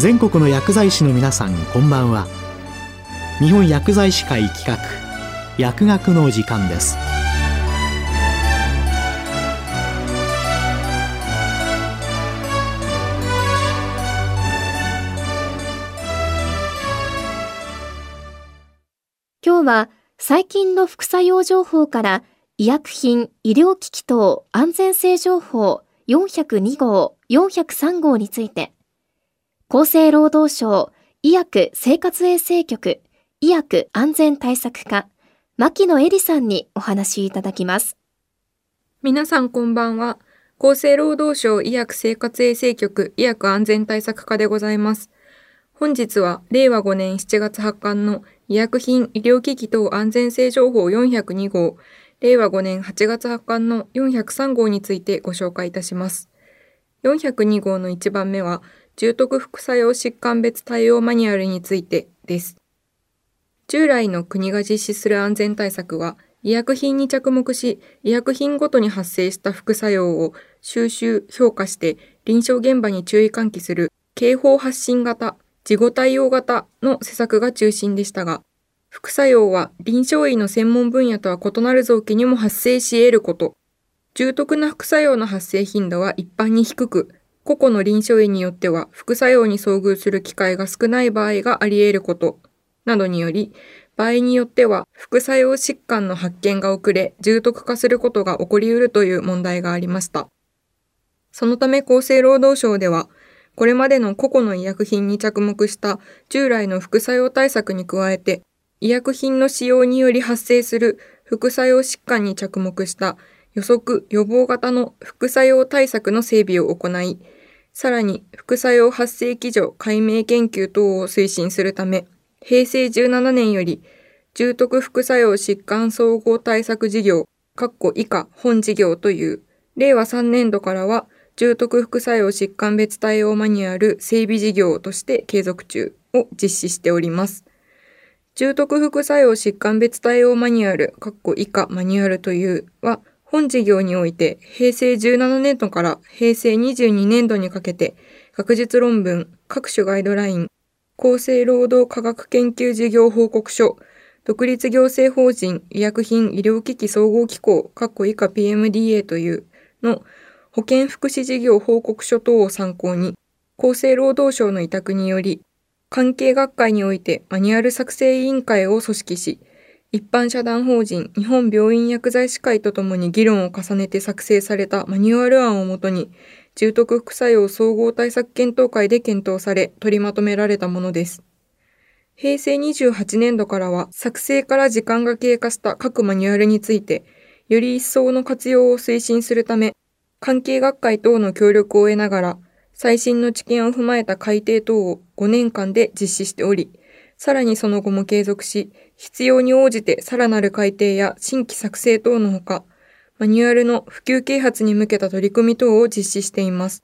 全国の薬剤師の皆さんこんばんは。日本薬剤師会企画薬学の時間です。今日は最近の副作用情報から医薬品医療機器等安全性情報402号403号について厚生労働省医薬生活衛生局医薬安全対策課牧野恵里さんにお話いただきます。皆さんこんばんは。厚生労働省医薬生活衛生局医薬安全対策課でございます。本日は令和5年7月発刊の医薬品医療機器等安全性情報402号令和5年8月発刊の403号についてご紹介いたします。402号の1番目は、重篤副作用疾患別対応マニュアルについてです。従来の国が実施する安全対策は、医薬品に着目し、医薬品ごとに発生した副作用を収集、評価して臨床現場に注意喚起する警報発信型、事後対応型の施策が中心でしたが、副作用は臨床医の専門分野とは異なる臓器にも発生し得ること。重篤な副作用の発生頻度は一般に低く、個々の臨床医によっては副作用に遭遇する機会が少ない場合があり得ること、などにより、場合によっては副作用疾患の発見が遅れ、重篤化することが起こり得るという問題がありました。そのため厚生労働省では、これまでの個々の医薬品に着目した従来の副作用対策に加えて、医薬品の使用により発生する副作用疾患に着目した予測予防型の副作用対策の整備を行い、さらに副作用発生基準解明研究等を推進するため、平成17年より重篤副作用疾患総合対策事業、括弧以下本事業という、令和3年度からは重篤副作用疾患別対応マニュアル整備事業として継続中を実施しております。重篤副作用疾患別対応マニュアル、括弧以下マニュアルというは、本事業において平成17年度から平成22年度にかけて学術論文、各種ガイドライン、厚生労働科学研究事業報告書、独立行政法人医薬品医療機器総合機構、括弧以下 PMDA というの保健福祉事業報告書等を参考に、厚生労働省の委託により、関係学会においてマニュアル作成委員会を組織し、一般社団法人日本病院薬剤師会とともに議論を重ねて作成されたマニュアル案をもとに、重篤副作用総合対策検討会で検討され、取りまとめられたものです。平成28年度からは、作成から時間が経過した各マニュアルについて、より一層の活用を推進するため、関係学会等の協力を得ながら、最新の知見を踏まえた改定等を5年間で実施しており、さらにその後も継続し、必要に応じてさらなる改定や新規作成等のほか、マニュアルの普及啓発に向けた取り組み等を実施しています。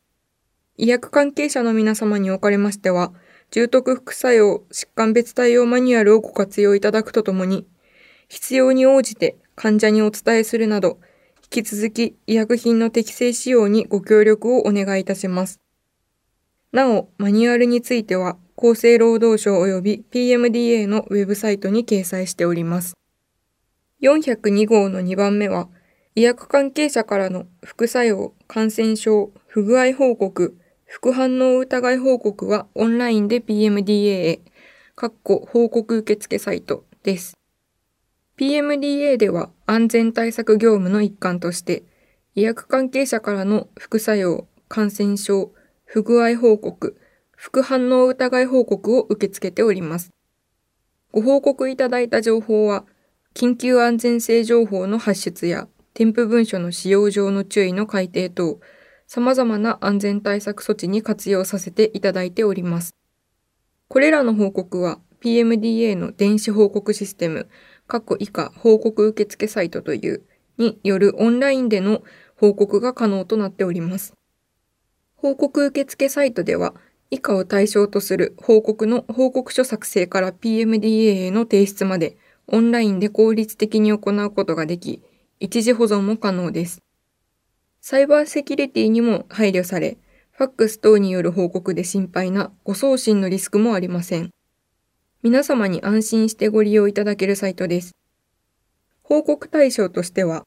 医薬関係者の皆様におかれましては、重篤副作用疾患別対応マニュアルをご活用いただくとともに、必要に応じて患者にお伝えするなど、引き続き医薬品の適正使用にご協力をお願いいたします。なお、マニュアルについては、厚生労働省及び PMDA のウェブサイトに掲載しております。402号の2番目は、医薬関係者からの副作用、感染症、不具合報告、副反応疑い報告はオンラインで PMDA へ、括弧報告受付サイトです。PMDA では安全対策業務の一環として、医薬関係者からの副作用、感染症、不具合報告、副反応疑い報告を受け付けております。ご報告いただいた情報は、緊急安全性情報の発出や添付文書の使用上の注意の改定等、様々な安全対策措置に活用させていただいております。これらの報告は PMDA の電子報告システム、過去以下報告受付サイトというによるオンラインでの報告が可能となっております。報告受付サイトでは、以下を対象とする報告の報告書作成から PMDA への提出まで、オンラインで効率的に行うことができ、一時保存も可能です。サイバーセキュリティにも配慮され、ファックス等による報告で心配な誤送信のリスクもありません。皆様に安心してご利用いただけるサイトです。報告対象としては、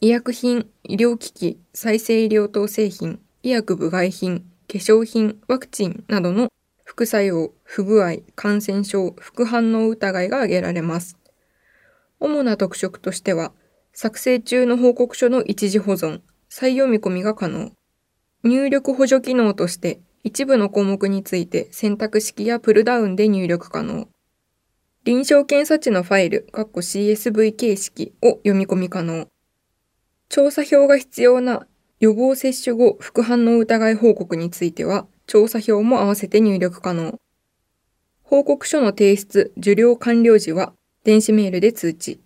医薬品、医療機器、再生医療等製品、医薬部外品、化粧品、ワクチンなどの副作用、不具合、感染症、副反応疑いが挙げられます。主な特色としては、作成中の報告書の一時保存、再読み込みが可能。入力補助機能として一部の項目について選択式やプルダウンで入力可能。臨床検査値のファイル、CSV 形式を読み込み可能。調査表が必要な予防接種後副反応疑い報告については、調査表も合わせて入力可能。報告書の提出、受領完了時は、電子メールで通知。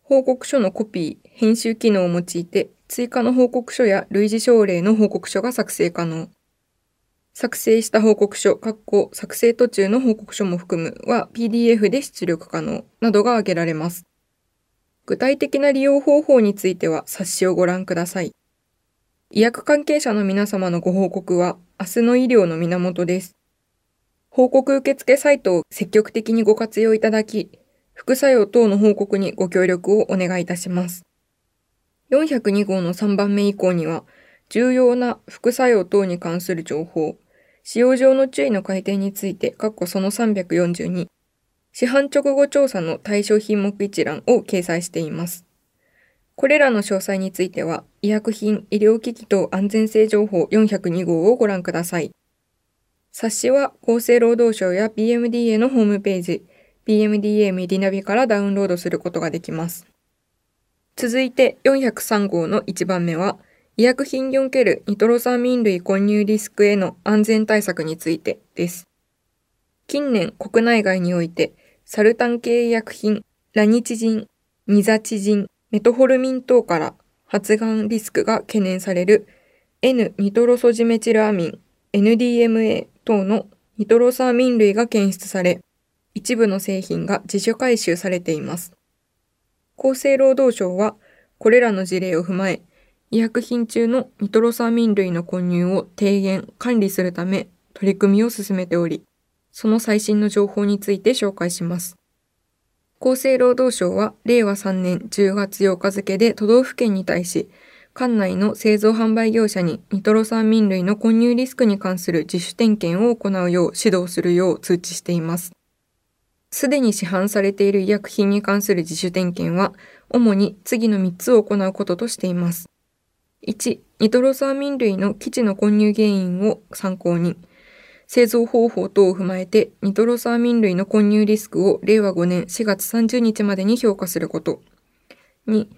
報告書のコピー、編集機能を用いて、追加の報告書や類似症例の報告書が作成可能。作成した報告書、括弧作成途中の報告書も含むは PDF で出力可能などが挙げられます。具体的な利用方法については冊子をご覧ください。医薬関係者の皆様のご報告は明日の医療の源です。報告受付サイトを積極的にご活用いただき、副作用等の報告にご協力をお願いいたします。402号の3番目以降には、重要な副作用等に関する情報、使用上の注意の改定について、括弧その342、市販直後調査の対象品目一覧を掲載しています。これらの詳細については、医薬品、医療機器等安全性情報402号をご覧ください。冊子は厚生労働省や PMDA のホームページ、PMDA メディナビからダウンロードすることができます。続いて403号の1番目は、医薬品におけるニトロサミン類混入リスクへの安全対策についてです。近年国内外において、サルタン系医薬品、ラニチジン、ニザチジン、メトホルミン等から発がんリスクが懸念される N ニトロソジメチルアミン、NDMA 等のニトロサーミン類が検出され、一部の製品が自主回収されています。厚生労働省は、これらの事例を踏まえ、医薬品中のニトロサーミン類の混入を低減、管理するため取り組みを進めており、その最新の情報について紹介します。厚生労働省は令和3年10月8日付で都道府県に対し、管内の製造販売業者にニトロサミン類の混入リスクに関する自主点検を行うよう指導するよう通知しています。すでに市販されている医薬品に関する自主点検は、主に次の3つを行うこととしています。1、ニトロサーミン類の基地の混入原因を参考に、製造方法等を踏まえて、ニトロサーミン類の混入リスクを令和5年4月30日までに評価すること。2、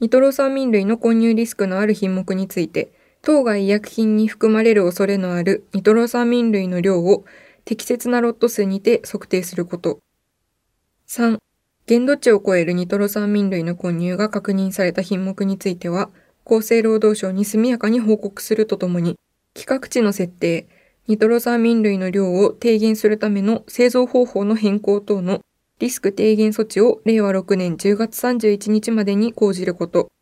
ニトロサーミン類の混入リスクのある品目について、当該医薬品に含まれる恐れのあるニトロサーミン類の量を適切なロット数にて測定すること。3、限度値を超えるニトロサーミン類の混入が確認された品目については、厚生労働省に速やかに報告するとともに、規格値の設定、ニトロサーミン類の量を低減するための製造方法の変更等のリスク低減措置を令和6年10月31日までに講じること。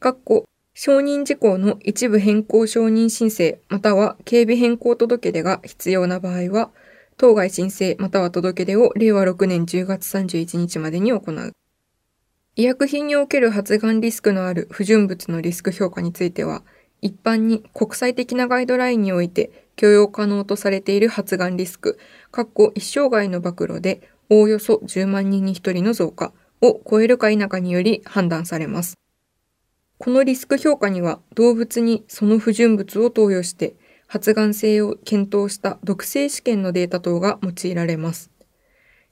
括弧承認事項の一部変更承認申請または警備変更届出が必要な場合は、当該申請または届出を令和6年10月31日までに行う。医薬品における発がんリスクのある不純物のリスク評価については、一般に国際的なガイドラインにおいて許容可能とされている発がんリスク、括弧一生涯の暴露でおおよそ10万人に1人の増加を超えるか否かにより判断されます。このリスク評価には動物にその不純物を投与して発がん性を検討した毒性試験のデータ等が用いられます。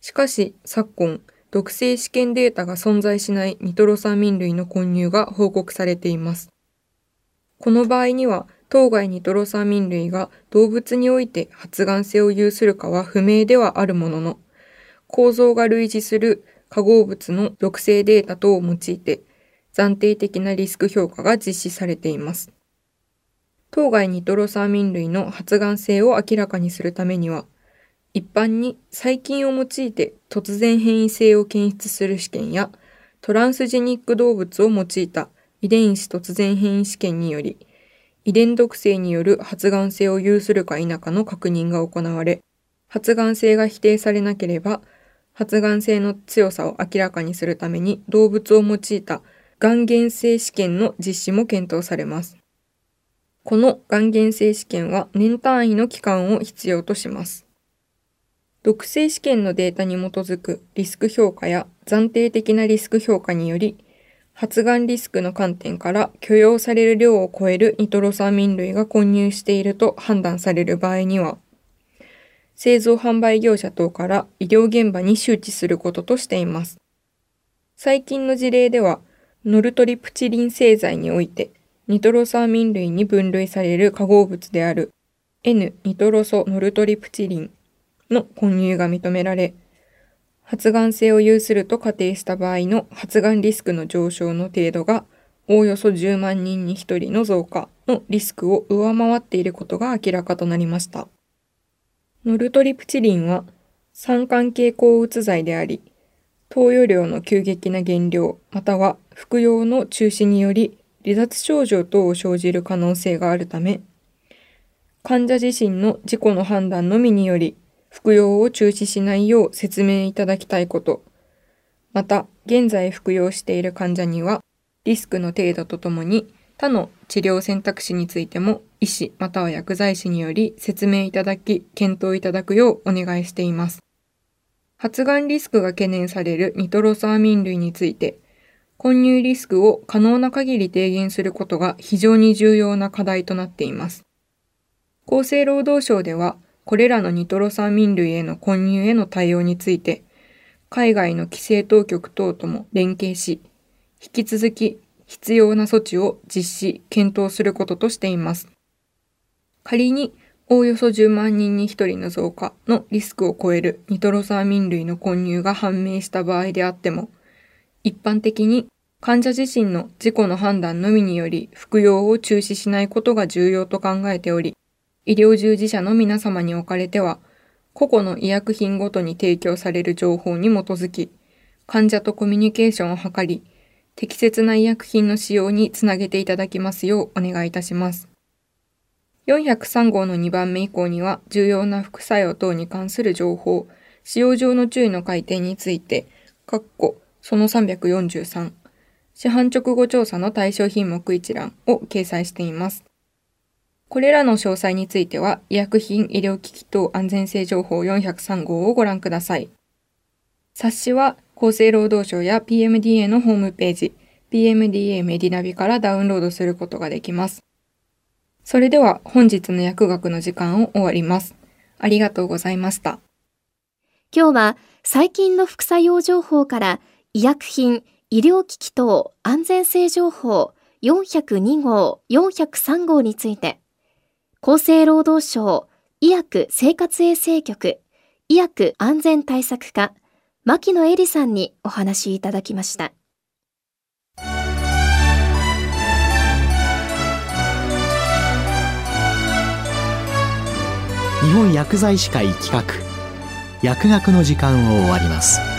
しかし、昨今、毒性試験データが存在しないニトロサミン類の混入が報告されています。この場合には、当該ニトロサミン類が動物において発がん性を有するかは不明ではあるものの、構造が類似する化合物の毒性データ等を用いて、暫定的なリスク評価が実施されています。当該ニトロサーミン類の発がん性を明らかにするためには、一般に細菌を用いて突然変異性を検出する試験やトランスジェニック動物を用いた遺伝子突然変異試験により遺伝毒性による発がん性を有するか否かの確認が行われ、発がん性が否定されなければ、発がん性の強さを明らかにするために動物を用いたがん原性試験の実施も検討されます。このがん原性試験は年単位の期間を必要とします。毒性試験のデータに基づくリスク評価や暫定的なリスク評価により、発がんリスクの観点から許容される量を超えるニトロサーミン類が混入していると判断される場合には、製造販売業者等から医療現場に周知することとしています。最近の事例では、ノルトリプチリン製剤において、ニトロサーミン類に分類される化合物である N ニトロソノルトリプチリンの混入が認められ、発がん性を有すると仮定した場合の発がんリスクの上昇の程度がおおよそ10万人に1人の増加のリスクを上回っていることが明らかとなりました。ノルトリプチリンは酸管系抗うつ剤であり、投与量の急激な減量または服用の中止により離脱症状等を生じる可能性があるため、患者自身の自己の判断のみにより服用を中止しないよう説明いただきたいこと。また、現在服用している患者には、リスクの程度とともに、他の治療選択肢についても医師または薬剤師により説明いただき、検討いただくようお願いしています。発がんリスクが懸念されるニトロサーミン類について、混入リスクを可能な限り低減することが非常に重要な課題となっています。厚生労働省では、これらのニトロサミン類への混入への対応について、海外の規制当局等とも連携し、引き続き必要な措置を実施、検討することとしています。仮に、おおよそ10万人に1人の増加のリスクを超えるニトロサーミン類の混入が判明した場合であっても、一般的に患者自身の自己の判断のみにより服用を中止しないことが重要と考えており、医療従事者の皆様におかれては、個々の医薬品ごとに提供される情報に基づき、患者とコミュニケーションを図り、適切な医薬品の使用につなげていただきますようお願いいたします。403号の2番目以降には、重要な副作用等に関する情報、使用上の注意の改定について、括弧その343、市販直後調査の対象品目一覧を掲載しています。これらの詳細については、医薬品医療機器等安全性情報403号をご覧ください。冊子は厚生労働省や PMDA のホームページ、PMDA メディナビからダウンロードすることができます。それでは本日の薬学の時間を終わります。ありがとうございました。今日は最近の副作用情報から医薬品、医療機器等安全性情報402号、403号について、厚生労働省医薬生活衛生局医薬安全対策課牧野恵里さんにお話いただきました。日本薬剤師会企画薬学の時間を終わります。